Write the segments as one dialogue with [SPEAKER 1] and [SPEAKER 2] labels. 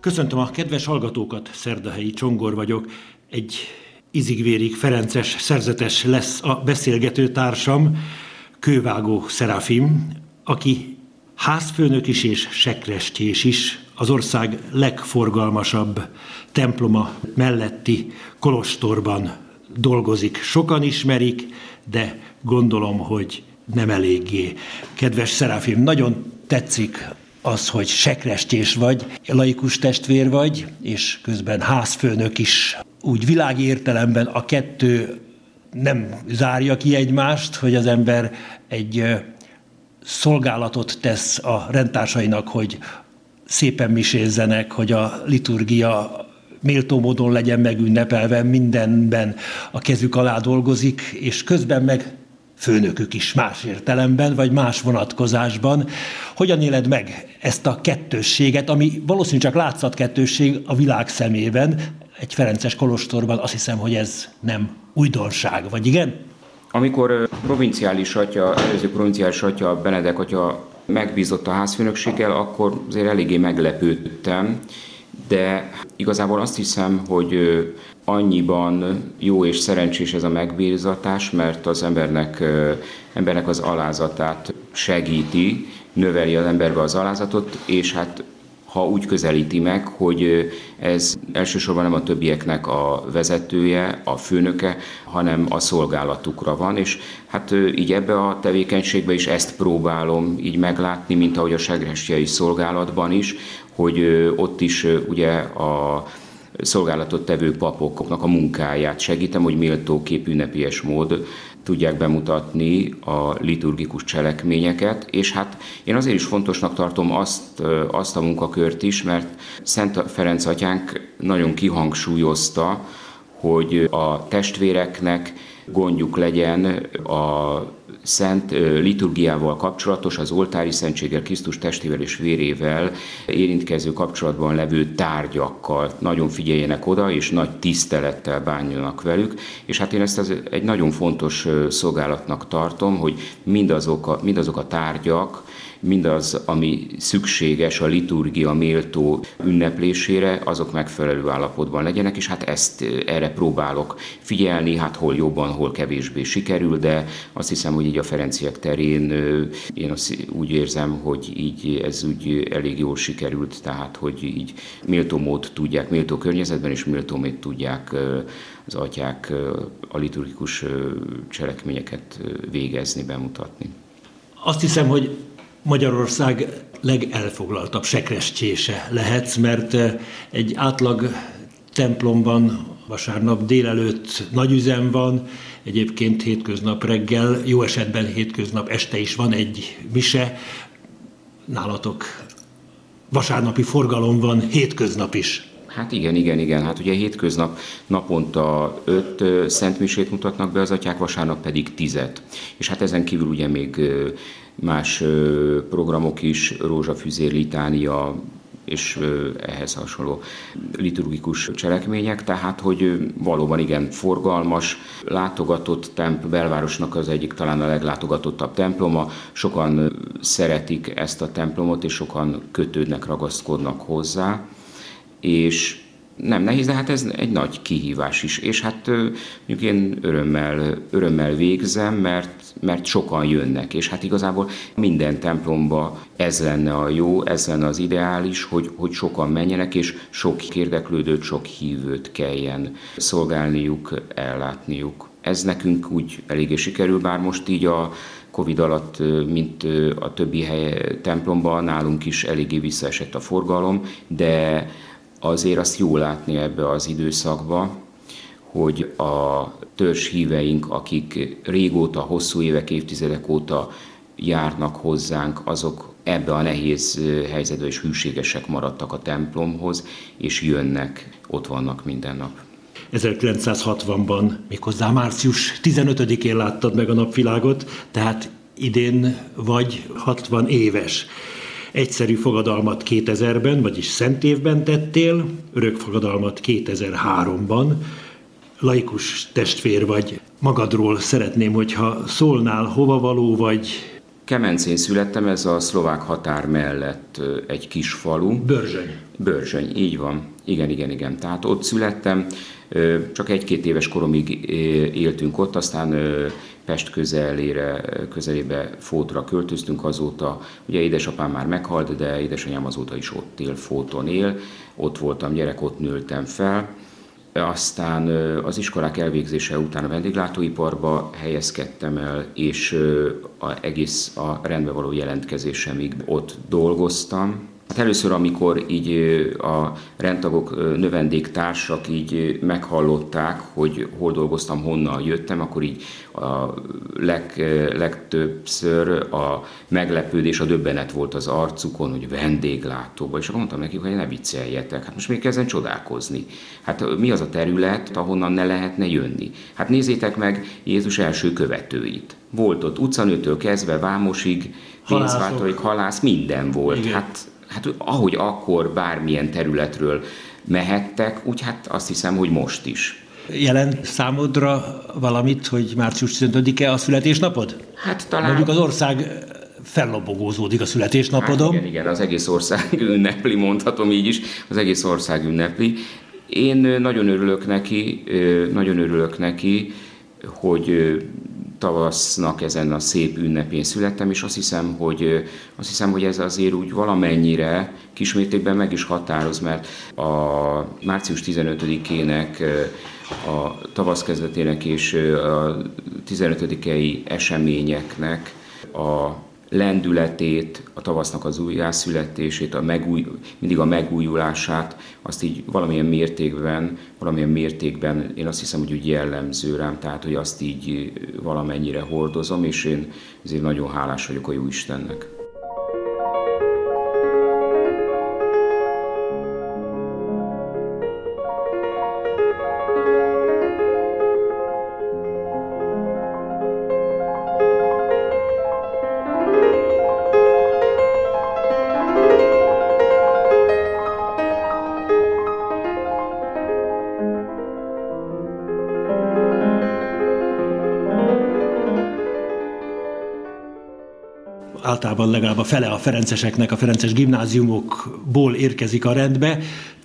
[SPEAKER 1] Köszöntöm a kedves hallgatókat, Szerdahelyi Csongor vagyok. Egy izigvérig Ferences szerzetes lesz a beszélgető társam, Kővágó Szerafim, aki házfőnök is és sekrestjés is, az ország legforgalmasabb temploma melletti kolostorban dolgozik. Sokan ismerik, de gondolom, hogy nem eléggé. Kedves Szerafim, nagyon tetszik az, hogy sekrestjés vagy, laikus testvér vagy, és közben házfőnök is. Úgy világi értelemben a kettő nem zárja ki egymást, hogy az ember egy szolgálatot tesz a rendtársainak, hogy szépen misézzenek, hogy a liturgia méltó módon legyen megünnepelve, mindenben a kezük alá dolgozik, és közben meg főnökük is más értelemben, vagy más vonatkozásban. Hogyan éled meg ezt a kettősséget, ami valószínűleg csak látszat kettősség a világ szemében, egy Ferences kolostorban azt hiszem, hogy ez nem újdonság, vagy igen?
[SPEAKER 2] Amikor provinciális atya, előző provinciális atya, Benedek atya megbízott a házfőnökséggel, akkor azért eléggé meglepődtem, de igazából azt hiszem, hogy annyiban jó és szerencsés ez a megbízatás, mert az embernek, embernek az alázatát segíti, növeli az emberbe az alázatot, és hát ha úgy közelíti meg, hogy ez elsősorban nem a többieknek a vezetője, a főnöke, hanem a szolgálatukra van, és hát így ebbe a tevékenységbe is ezt próbálom így meglátni, mint ahogy a segrestjei szolgálatban is, hogy ott is ugye a szolgálatot tevő papoknak a munkáját segítem, hogy méltó képünnepélyes mód tudják bemutatni a liturgikus cselekményeket, és hát én azért is fontosnak tartom azt, azt a munkakört is, mert Szent Ferenc atyánk nagyon kihangsúlyozta, hogy a testvéreknek gondjuk legyen a szent liturgiával kapcsolatos, az oltári szentséggel, Krisztus testével és vérével érintkező kapcsolatban levő tárgyakkal. Nagyon figyeljenek oda, és nagy tisztelettel bánjanak velük, és hát én ezt az egy nagyon fontos szolgálatnak tartom, hogy mindazok a, mindazok a tárgyak, mindaz, ami szükséges a liturgia méltó ünneplésére, azok megfelelő állapotban legyenek, és hát ezt erre próbálok figyelni, hát hol jobban, hol kevésbé sikerül, de azt hiszem, hogy így a Ferenciek terén én azt úgy érzem, hogy így ez úgy elég jól sikerült, tehát hogy így méltó mód tudják, méltó környezetben és méltó mód tudják az atyák a liturgikus cselekményeket végezni, bemutatni.
[SPEAKER 1] Azt hiszem, hogy Magyarország legelfoglaltabb sekrestjése lehetsz, mert egy átlag templomban vasárnap délelőtt nagy üzem van, egyébként hétköznap reggel, jó esetben hétköznap este is van egy mise, nálatok vasárnapi forgalom van hétköznap is.
[SPEAKER 2] Hát igen, igen, igen. Hát ugye hétköznap naponta öt szentmisét mutatnak be az atyák, vasárnap pedig tizet. És hát ezen kívül ugye még más programok is, rózsafüzér, litánia, és ehhez hasonló liturgikus cselekmények, tehát hogy valóban igen forgalmas, látogatott temp, belvárosnak az egyik talán a leglátogatottabb temploma, sokan szeretik ezt a templomot, és sokan kötődnek, ragaszkodnak hozzá, és nem nehéz, de hát ez egy nagy kihívás is. És hát mondjuk én örömmel, örömmel végzem, mert, mert sokan jönnek, és hát igazából minden templomba ez lenne a jó, ez lenne az ideális, hogy, hogy sokan menjenek, és sok érdeklődőt, sok hívőt kelljen szolgálniuk, ellátniuk. Ez nekünk úgy eléggé sikerül, bár most így a Covid alatt, mint a többi hely templomban, nálunk is eléggé visszaesett a forgalom, de azért azt jó látni ebbe az időszakba, hogy a törzs híveink, akik régóta, hosszú évek, évtizedek óta járnak hozzánk, azok ebbe a nehéz helyzetbe is hűségesek maradtak a templomhoz, és jönnek, ott vannak minden nap.
[SPEAKER 1] 1960-ban, méghozzá március 15-én láttad meg a napvilágot, tehát idén vagy 60 éves egyszerű fogadalmat 2000-ben, vagyis szent évben tettél, örök fogadalmat 2003-ban, laikus testvér vagy, magadról szeretném, hogyha szólnál hova való vagy,
[SPEAKER 2] Kemencén születtem, ez a szlovák határ mellett egy kis falu.
[SPEAKER 1] Börzsöny.
[SPEAKER 2] Börzsöny, így van. Igen, igen, igen. Tehát ott születtem, csak egy-két éves koromig éltünk ott, aztán Pest közelére, közelébe Fótra költöztünk azóta. Ugye édesapám már meghalt, de édesanyám azóta is ott él, Fóton él. Ott voltam gyerek, ott nőttem fel. Aztán az iskolák elvégzése után a vendéglátóiparba helyezkedtem el, és a, egész a rendbe való jelentkezésemig ott dolgoztam. Hát először, amikor így a rendtagok, növendéktársak így meghallották, hogy hol dolgoztam, honnan jöttem, akkor így a leg, legtöbbször a meglepődés, a döbbenet volt az arcukon, hogy vendéglátóba, és akkor mondtam nekik, hogy ne vicceljetek, hát most még kezdem csodálkozni. Hát mi az a terület, ahonnan ne lehetne jönni? Hát nézzétek meg Jézus első követőit. Volt ott utcanőtől kezdve Vámosig, pénzváltóig, halász, minden volt. Igen. Hát hát ahogy akkor bármilyen területről mehettek, úgy hát azt hiszem, hogy most is.
[SPEAKER 1] Jelent számodra valamit, hogy március 15-e a születésnapod?
[SPEAKER 2] Hát talán...
[SPEAKER 1] Mondjuk az ország fellobogózódik a születésnapodon.
[SPEAKER 2] Hát igen, igen, az egész ország ünnepli, mondhatom így is, az egész ország ünnepli. Én nagyon örülök neki, nagyon örülök neki, hogy tavasznak ezen a szép ünnepén születtem, és azt hiszem, hogy, azt hiszem, hogy ez azért úgy valamennyire kismértékben meg is határoz, mert a március 15-ének a tavasz kezdetének és a 15-i eseményeknek a lendületét, a tavasznak az újjászületését, a megúj, mindig a megújulását, azt így valamilyen mértékben, valamilyen mértékben én azt hiszem, hogy úgy jellemző rám, tehát hogy azt így valamennyire hordozom, és én ezért nagyon hálás vagyok a jó Istennek.
[SPEAKER 1] A fele a ferenceseknek, a ferences gimnáziumokból érkezik a rendbe.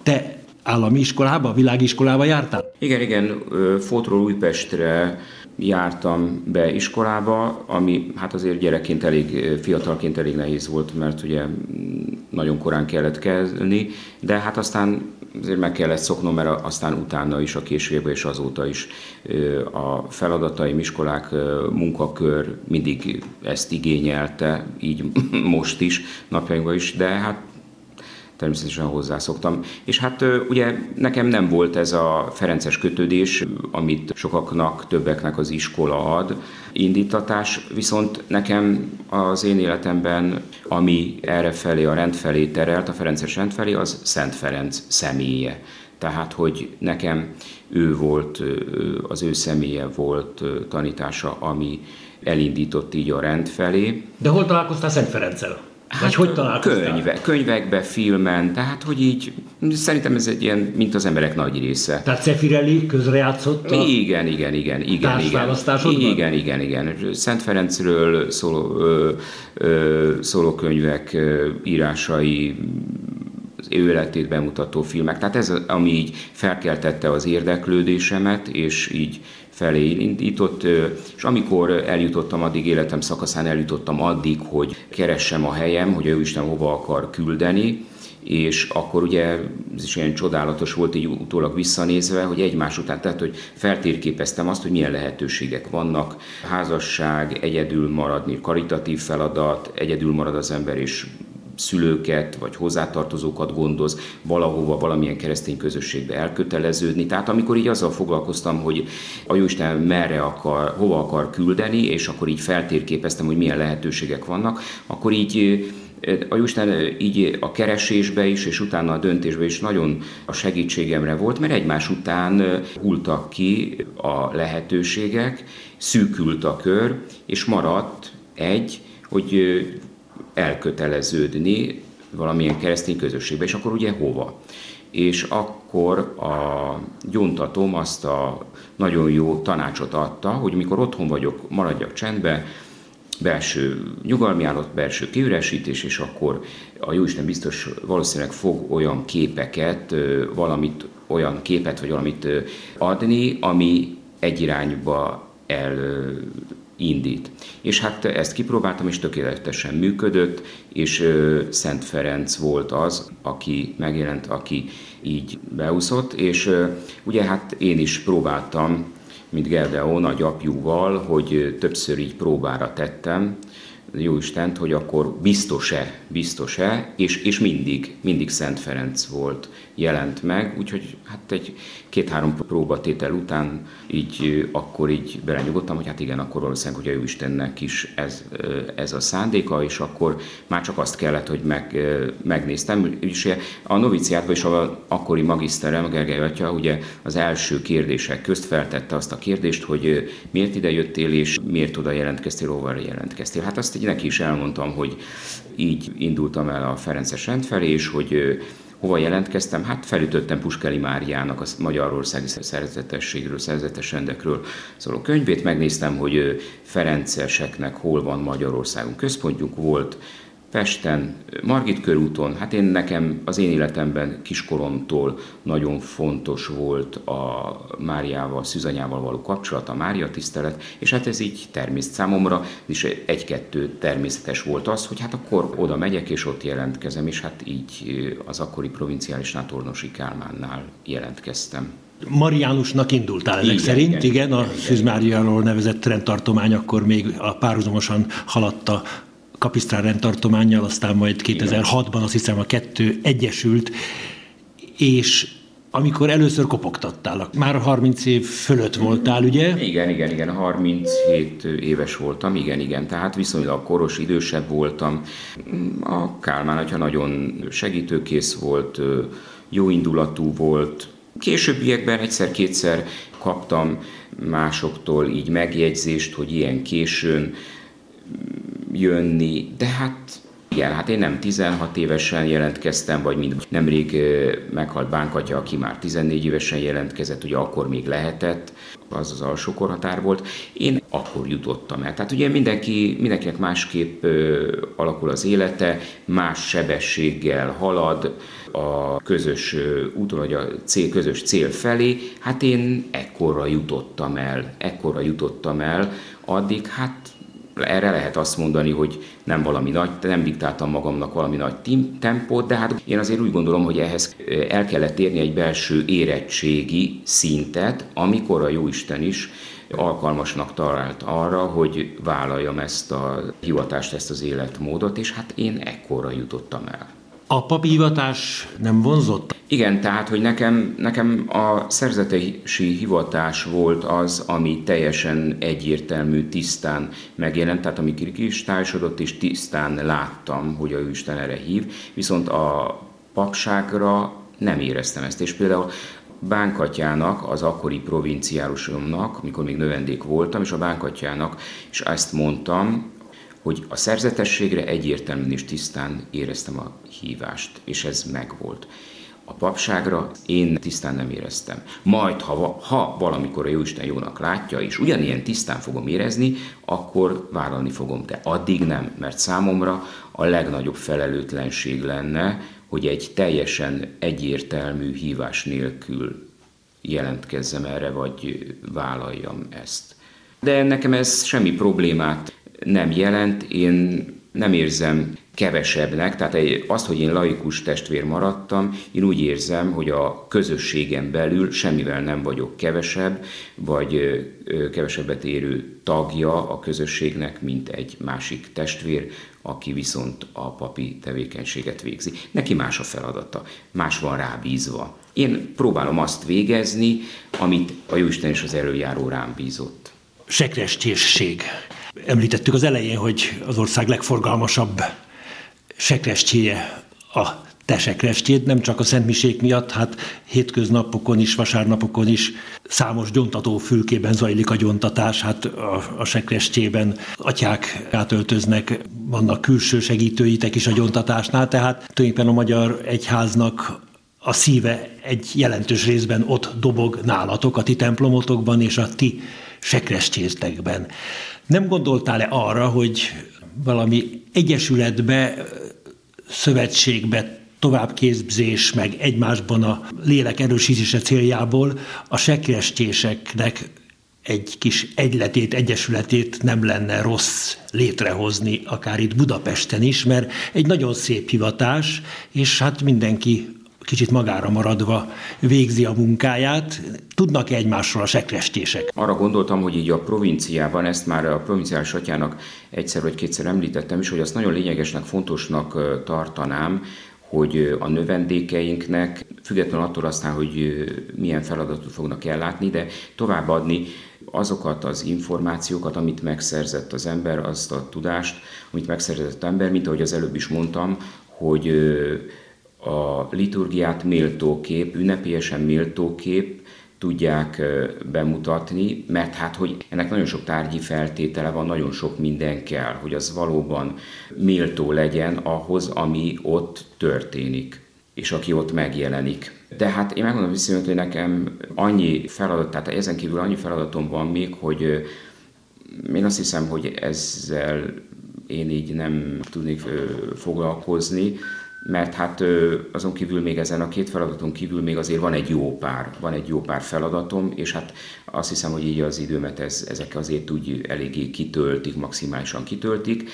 [SPEAKER 1] Te állami iskolába, világiskolába jártál?
[SPEAKER 2] Igen, igen, Fotról Újpestre jártam be iskolába, ami hát azért gyerekként elég, fiatalként elég nehéz volt, mert ugye nagyon korán kellett kelni, de hát aztán azért meg kellett szoknom, mert aztán utána is, a később és azóta is a feladataim, iskolák, munkakör mindig ezt igényelte, így most is, napjainkban is, de hát természetesen hozzászoktam. És hát ugye nekem nem volt ez a Ferences kötődés, amit sokaknak, többeknek az iskola ad, indítatás, viszont nekem az én életemben, ami erre felé, a rend felé terelt, a Ferences rend felé, az Szent Ferenc személye. Tehát, hogy nekem ő volt, az ő személye volt tanítása, ami elindított így a rend felé.
[SPEAKER 1] De hol találkoztál Szent Ferenccel? Hát Vagy hogy találkoztál?
[SPEAKER 2] Könyve, könyvekbe, filmen, tehát hogy így, szerintem ez egy ilyen, mint az emberek nagy része.
[SPEAKER 1] Tehát Cefirelli közrejátszott
[SPEAKER 2] a Igen, igen, igen, igen, igen. Igen, igen, igen. Szent Ferencről szóló, ö, ö, szóló könyvek írásai, az ő életét bemutató filmek. Tehát ez, ami így felkeltette az érdeklődésemet, és így felé indított, és amikor eljutottam addig, életem szakaszán eljutottam addig, hogy keressem a helyem, hogy ő Isten hova akar küldeni, és akkor ugye ez is ilyen csodálatos volt így utólag visszanézve, hogy egymás után, tehát hogy feltérképeztem azt, hogy milyen lehetőségek vannak, házasság, egyedül maradni, karitatív feladat, egyedül marad az ember és szülőket vagy hozzátartozókat gondoz, valahova, valamilyen keresztény közösségbe elköteleződni. Tehát amikor így azzal foglalkoztam, hogy a Jóisten merre akar, hova akar küldeni, és akkor így feltérképeztem, hogy milyen lehetőségek vannak, akkor így a Jóisten így a keresésbe is, és utána a döntésbe is nagyon a segítségemre volt, mert egymás után hultak ki a lehetőségek, szűkült a kör, és maradt egy, hogy elköteleződni valamilyen keresztény közösségbe, és akkor ugye hova? És akkor a gyóntatom azt a nagyon jó tanácsot adta, hogy mikor otthon vagyok, maradjak csendbe, belső nyugalmi állapot, belső kiüresítés, és akkor a Jóisten biztos valószínűleg fog olyan képeket, valamit, olyan képet, vagy valamit adni, ami egy irányba elindít. És hát ezt kipróbáltam, és tökéletesen működött, és Szent Ferenc volt az, aki megjelent, aki így beúszott, és ugye hát én is próbáltam mint Gerdeó nagyapjúval, hogy többször így próbára tettem, jó Istent, hogy akkor biztos-e, biztos-e, és, és mindig, mindig Szent Ferenc volt, jelent meg, úgyhogy hát egy két-három próbatétel után így akkor így belenyugodtam, hogy hát igen, akkor valószínűleg, hogy a Jóistennek is ez, ez a szándéka, és akkor már csak azt kellett, hogy meg, megnéztem, és a noviciátban és a akkori magiszterem, Gergely Atya, ugye az első kérdések közt feltette azt a kérdést, hogy miért ide jöttél, és miért oda jelentkeztél, hova jelentkeztél. Hát azt így neki is elmondtam, hogy így indultam el a Ferences rend felé, és hogy Hova jelentkeztem? Hát felütöttem Puskeli Máriának a Magyarországi Szerzetességről, Szerzetes rendekről szóló könyvét, megnéztem, hogy Ferenceseknek hol van Magyarországon központjuk, volt Pesten, Margit körúton, hát én nekem az én életemben kiskoromtól nagyon fontos volt a Máriával, Szűzanyával való kapcsolat, a Mária tisztelet, és hát ez így természet számomra, és egy-kettő természetes volt az, hogy hát akkor oda megyek, és ott jelentkezem, és hát így az akkori provinciális Nátornosi Kálmánnál jelentkeztem.
[SPEAKER 1] Mariánusnak indultál ezek igen, szerint, igen, igen, igen a Szűz Máriáról nevezett rendtartomány akkor még a párhuzamosan haladta Kapisztrán rendtartományjal, aztán majd 2006-ban azt hiszem a kettő egyesült, és amikor először kopogtattál, már 30 év fölött voltál, ugye?
[SPEAKER 2] Igen, igen, igen, 37 éves voltam, igen, igen, tehát viszonylag koros, idősebb voltam. A Kálmán atya nagyon segítőkész volt, jó indulatú volt. Későbbiekben egyszer-kétszer kaptam másoktól így megjegyzést, hogy ilyen későn jönni, de hát igen, hát én nem 16 évesen jelentkeztem, vagy mint nemrég meghalt bánkatya, aki már 14 évesen jelentkezett, ugye akkor még lehetett, az az alsó korhatár volt. Én akkor jutottam el. Tehát ugye mindenki, mindenkinek másképp alakul az élete, más sebességgel halad a közös úton, vagy a cél, közös cél felé. Hát én ekkorra jutottam el, ekkorra jutottam el, addig hát erre lehet azt mondani, hogy nem valami nagy, nem diktáltam magamnak valami nagy tempót, de hát én azért úgy gondolom, hogy ehhez el kellett érni egy belső érettségi szintet, amikor a Jóisten is alkalmasnak talált arra, hogy vállaljam ezt a hivatást, ezt az életmódot, és hát én ekkorra jutottam el.
[SPEAKER 1] A papi hivatás nem vonzott?
[SPEAKER 2] Igen, tehát, hogy nekem, nekem a szerzetesi hivatás volt az, ami teljesen egyértelmű, tisztán megjelent, tehát ami kristályosodott, és tisztán láttam, hogy a Isten erre hív, viszont a papságra nem éreztem ezt, és például Bánkatyának, az akkori provinciárusomnak, mikor még növendék voltam, és a Bánkatyának is ezt mondtam, hogy a szerzetességre egyértelműen és tisztán éreztem a hívást, és ez megvolt. A papságra én tisztán nem éreztem. Majd, ha, ha valamikor a Jóisten jónak látja, és ugyanilyen tisztán fogom érezni, akkor vállalni fogom, de addig nem, mert számomra a legnagyobb felelőtlenség lenne, hogy egy teljesen egyértelmű hívás nélkül jelentkezzem erre, vagy vállaljam ezt. De nekem ez semmi problémát nem jelent, én nem érzem kevesebbnek, tehát azt, hogy én laikus testvér maradtam, én úgy érzem, hogy a közösségen belül semmivel nem vagyok kevesebb, vagy kevesebbet érő tagja a közösségnek, mint egy másik testvér, aki viszont a papi tevékenységet végzi. Neki más a feladata, más van rábízva. Én próbálom azt végezni, amit a Jóisten és az előjáró rám bízott.
[SPEAKER 1] Sekrestjészség. Említettük az elején, hogy az ország legforgalmasabb sekrestjéje a te nem csak a szentmisék miatt, hát hétköznapokon is, vasárnapokon is számos gyontató fülkében zajlik a gyontatás, hát a, a sekrestjében atyák átöltöznek, vannak külső segítőitek is a gyontatásnál, tehát tulajdonképpen a magyar egyháznak a szíve egy jelentős részben ott dobog nálatok, a ti templomotokban és a ti sekrestjéztekben. Nem gondoltál-e arra, hogy valami egyesületbe, szövetségbe továbbképzés, meg egymásban a lélek erősítése céljából a sekrestjéseknek egy kis egyletét, egyesületét nem lenne rossz létrehozni, akár itt Budapesten is, mert egy nagyon szép hivatás, és hát mindenki kicsit magára maradva végzi a munkáját. Tudnak-e egymásról a sekrestések?
[SPEAKER 2] Arra gondoltam, hogy így a provinciában, ezt már a provinciális atyának egyszer vagy kétszer említettem is, hogy azt nagyon lényegesnek, fontosnak tartanám, hogy a növendékeinknek, függetlenül attól aztán, hogy milyen feladatot fognak ellátni, de továbbadni azokat az információkat, amit megszerzett az ember, azt a tudást, amit megszerzett az ember, mint ahogy az előbb is mondtam, hogy a liturgiát méltókép, ünnepélyesen méltókép tudják bemutatni, mert hát, hogy ennek nagyon sok tárgyi feltétele van, nagyon sok minden kell, hogy az valóban méltó legyen ahhoz, ami ott történik, és aki ott megjelenik. De hát én megmondom viszont, hogy nekem annyi feladat, tehát ezen kívül annyi feladatom van még, hogy én azt hiszem, hogy ezzel én így nem tudnék foglalkozni, mert hát azon kívül még ezen a két feladaton kívül még azért van egy jó pár, van egy jó pár feladatom, és hát azt hiszem, hogy így az időmet ez, ezek azért úgy eléggé kitöltik, maximálisan kitöltik,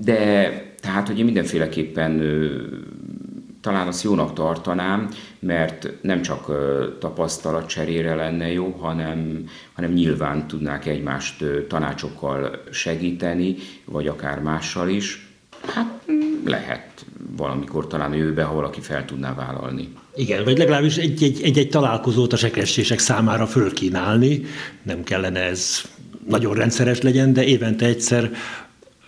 [SPEAKER 2] de tehát, hogy én mindenféleképpen talán azt jónak tartanám, mert nem csak tapasztalatcserére lenne jó, hanem, hanem nyilván tudnák egymást tanácsokkal segíteni, vagy akár mással is. Hát lehet valamikor talán jövőben, ha valaki fel tudná vállalni.
[SPEAKER 1] Igen, vagy legalábbis egy-egy találkozót a sekrestések számára fölkínálni. Nem kellene ez nagyon rendszeres legyen, de évente egyszer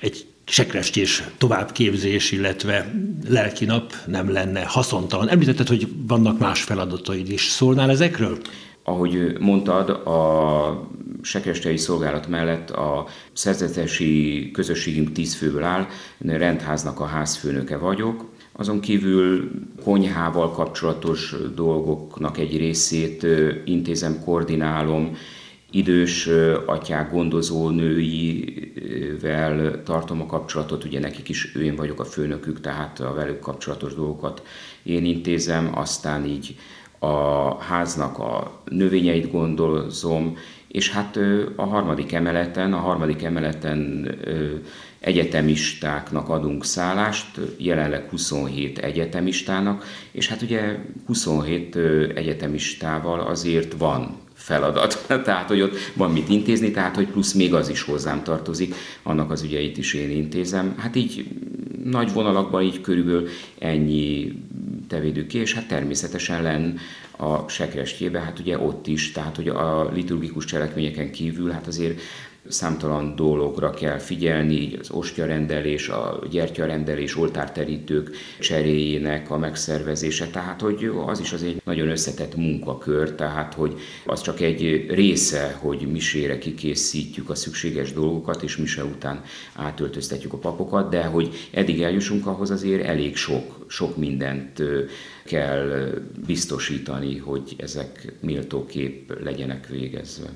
[SPEAKER 1] egy sekrestés továbbképzés, illetve lelki nap nem lenne haszontalan. Említetted, hogy vannak más feladataid is. Szólnál ezekről?
[SPEAKER 2] Ahogy mondtad, a sekrestei szolgálat mellett a szerzetesi közösségünk tíz főből áll, rendháznak a házfőnöke vagyok, azon kívül konyhával kapcsolatos dolgoknak egy részét intézem, koordinálom, idős atyák gondozó nőivel tartom a kapcsolatot, ugye nekik is én vagyok a főnökük, tehát a velük kapcsolatos dolgokat én intézem, aztán így a háznak a növényeit gondozom, és hát a harmadik emeleten, a harmadik emeleten egyetemistáknak adunk szállást, jelenleg 27 egyetemistának, és hát ugye 27 egyetemistával azért van feladat, tehát hogy ott van mit intézni, tehát hogy plusz még az is hozzám tartozik, annak az ügyeit is én intézem. Hát így nagy vonalakban így körülbelül ennyi tevédük ki, és hát természetesen len a sekrestjébe, hát ugye ott is, tehát hogy a liturgikus cselekményeken kívül, hát azért számtalan dologra kell figyelni, így az ostyarendelés, a gyertyarendelés, oltárterítők cseréjének a megszervezése, tehát hogy az is az egy nagyon összetett munkakör, tehát hogy az csak egy része, hogy misére kikészítjük a szükséges dolgokat, és mise után átöltöztetjük a papokat, de hogy eddig eljussunk ahhoz azért elég sok, sok mindent kell biztosítani, hogy ezek méltóképp legyenek végezve.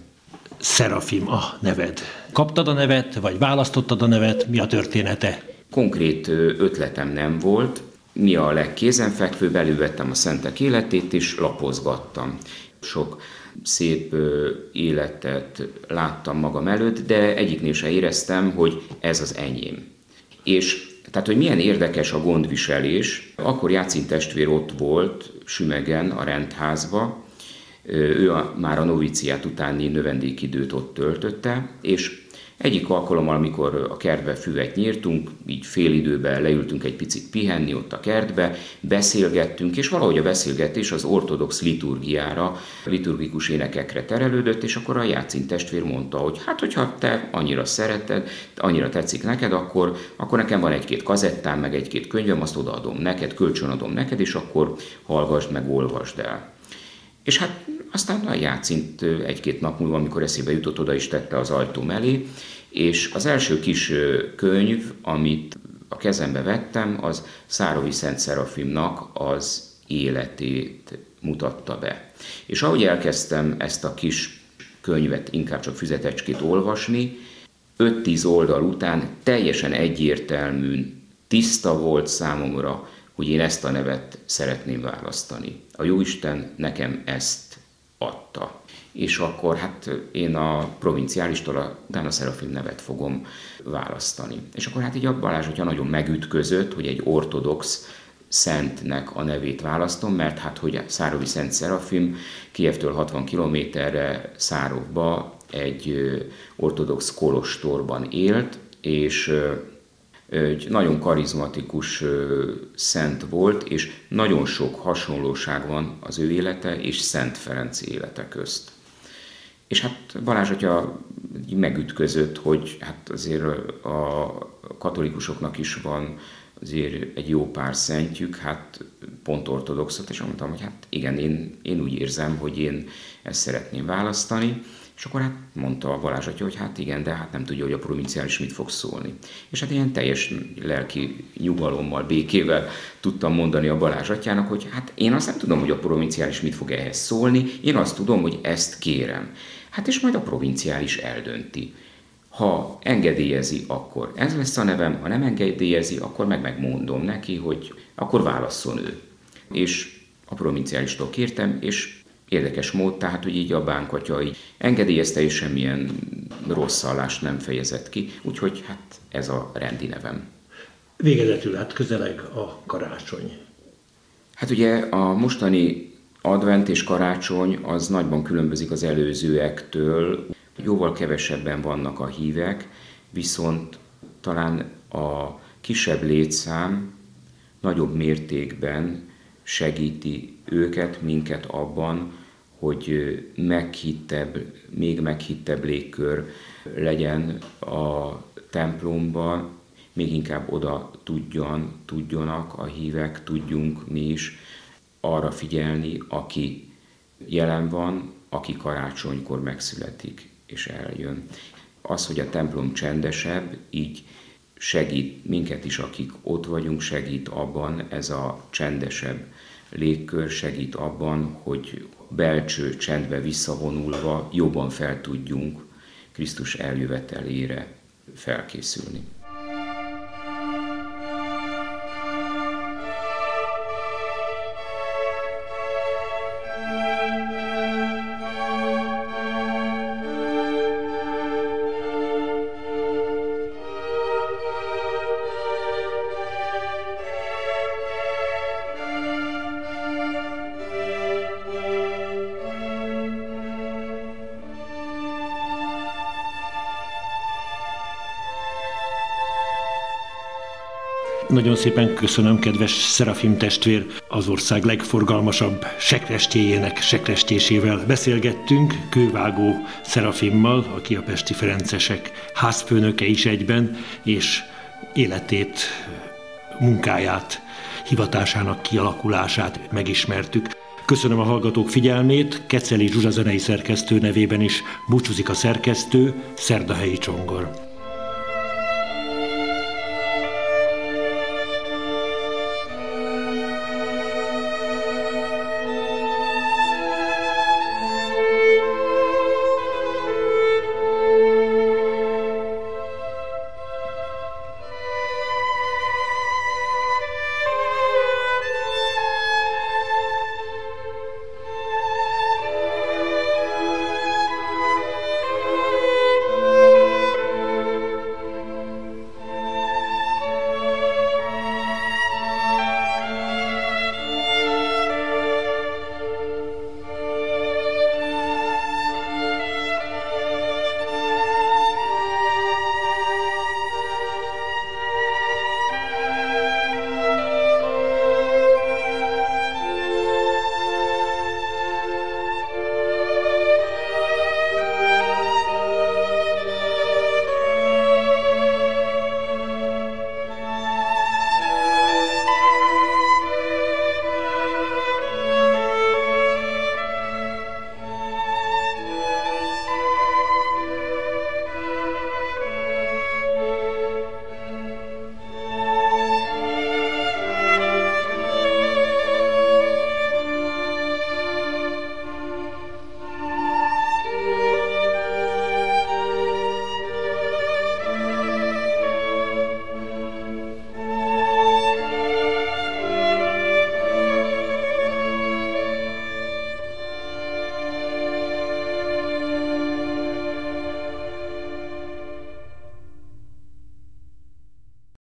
[SPEAKER 1] Szerafim a neved. Kaptad a nevet, vagy választottad a nevet? Mi a története?
[SPEAKER 2] Konkrét ötletem nem volt. Mi a legkézenfekvőbb, elővettem a szentek életét, és lapozgattam. Sok szép életet láttam magam előtt, de egyiknél se éreztem, hogy ez az enyém. És tehát, hogy milyen érdekes a gondviselés, akkor Játszin testvér ott volt Sümegen a rendházba, ő a, már a noviciát utáni növendékidőt ott töltötte, és egyik alkalommal, amikor a kertbe füvet nyírtunk, így fél időben leültünk egy picit pihenni ott a kertbe, beszélgettünk, és valahogy a beszélgetés az ortodox liturgiára, liturgikus énekekre terelődött, és akkor a játszint testvér mondta, hogy hát, hogyha te annyira szereted, annyira tetszik neked, akkor, akkor nekem van egy-két kazettám, meg egy-két könyvem, azt odaadom neked, kölcsönadom neked, és akkor hallgassd meg, olvasd el. És hát aztán a játszint egy-két nap múlva, amikor eszébe jutott, oda is tette az ajtó mellé, és az első kis könyv, amit a kezembe vettem, az Szárovi Szent Szerafimnak az életét mutatta be. És ahogy elkezdtem ezt a kis könyvet, inkább csak füzetecskét olvasni. 5-10 oldal után teljesen egyértelműen tiszta volt számomra, hogy én ezt a nevet szeretném választani. A Jóisten nekem ezt adta. És akkor hát én a provinciálistól utána Szerafim nevet fogom választani. És akkor hát így a Balázs, hogyha nagyon megütközött, hogy egy ortodox szentnek a nevét választom, mert hát hogy Szárovi Szent Szerafim Kievtől 60 kilométerre Szárovba egy ortodox kolostorban élt, és egy nagyon karizmatikus szent volt, és nagyon sok hasonlóság van az ő élete és Szent Ferenc élete közt. És hát Balázs atya megütközött, hogy hát azért a katolikusoknak is van azért egy jó pár szentjük, hát pont ortodoxot, és mondtam, hogy hát igen, én, én úgy érzem, hogy én ezt szeretném választani, és akkor hát mondta a Balázs atya, hogy hát igen, de hát nem tudja, hogy a provinciális mit fog szólni. És hát ilyen teljes lelki nyugalommal, békével tudtam mondani a Balázs atyának, hogy hát én azt nem tudom, hogy a provinciális mit fog ehhez szólni, én azt tudom, hogy ezt kérem. Hát és majd a provinciális eldönti. Ha engedélyezi, akkor ez lesz a nevem, ha nem engedélyezi, akkor meg megmondom neki, hogy akkor válasszon ő. És a provinciálistól kértem, és érdekes mód, tehát hogy így a bánkatya így engedélyezte, és semmilyen rossz allást nem fejezett ki, úgyhogy hát ez a rendi nevem.
[SPEAKER 1] Végezetül hát közeleg a karácsony.
[SPEAKER 2] Hát ugye a mostani advent és karácsony az nagyban különbözik az előzőektől. Jóval kevesebben vannak a hívek, viszont talán a kisebb létszám nagyobb mértékben segíti őket, minket abban, hogy meghittebb, még meghittebb légkör legyen a templomban, még inkább oda tudjon, tudjonak a hívek, tudjunk mi is arra figyelni, aki jelen van, aki karácsonykor megszületik és eljön. Az, hogy a templom csendesebb, így segít minket is, akik ott vagyunk, segít abban, ez a csendesebb légkör segít abban, hogy belcső csendbe visszavonulva jobban fel tudjunk Krisztus eljövetelére felkészülni.
[SPEAKER 1] Nagyon szépen köszönöm, kedves Szerafim testvér, az ország legforgalmasabb sekrestjéjének sekrestjésével beszélgettünk, Kővágó Szerafimmal, aki a Pesti Ferencesek házfőnöke is egyben, és életét, munkáját, hivatásának kialakulását megismertük. Köszönöm a hallgatók figyelmét, Keceli Zsuzsa zenei szerkesztő nevében is búcsúzik a szerkesztő, Szerdahelyi Csongor.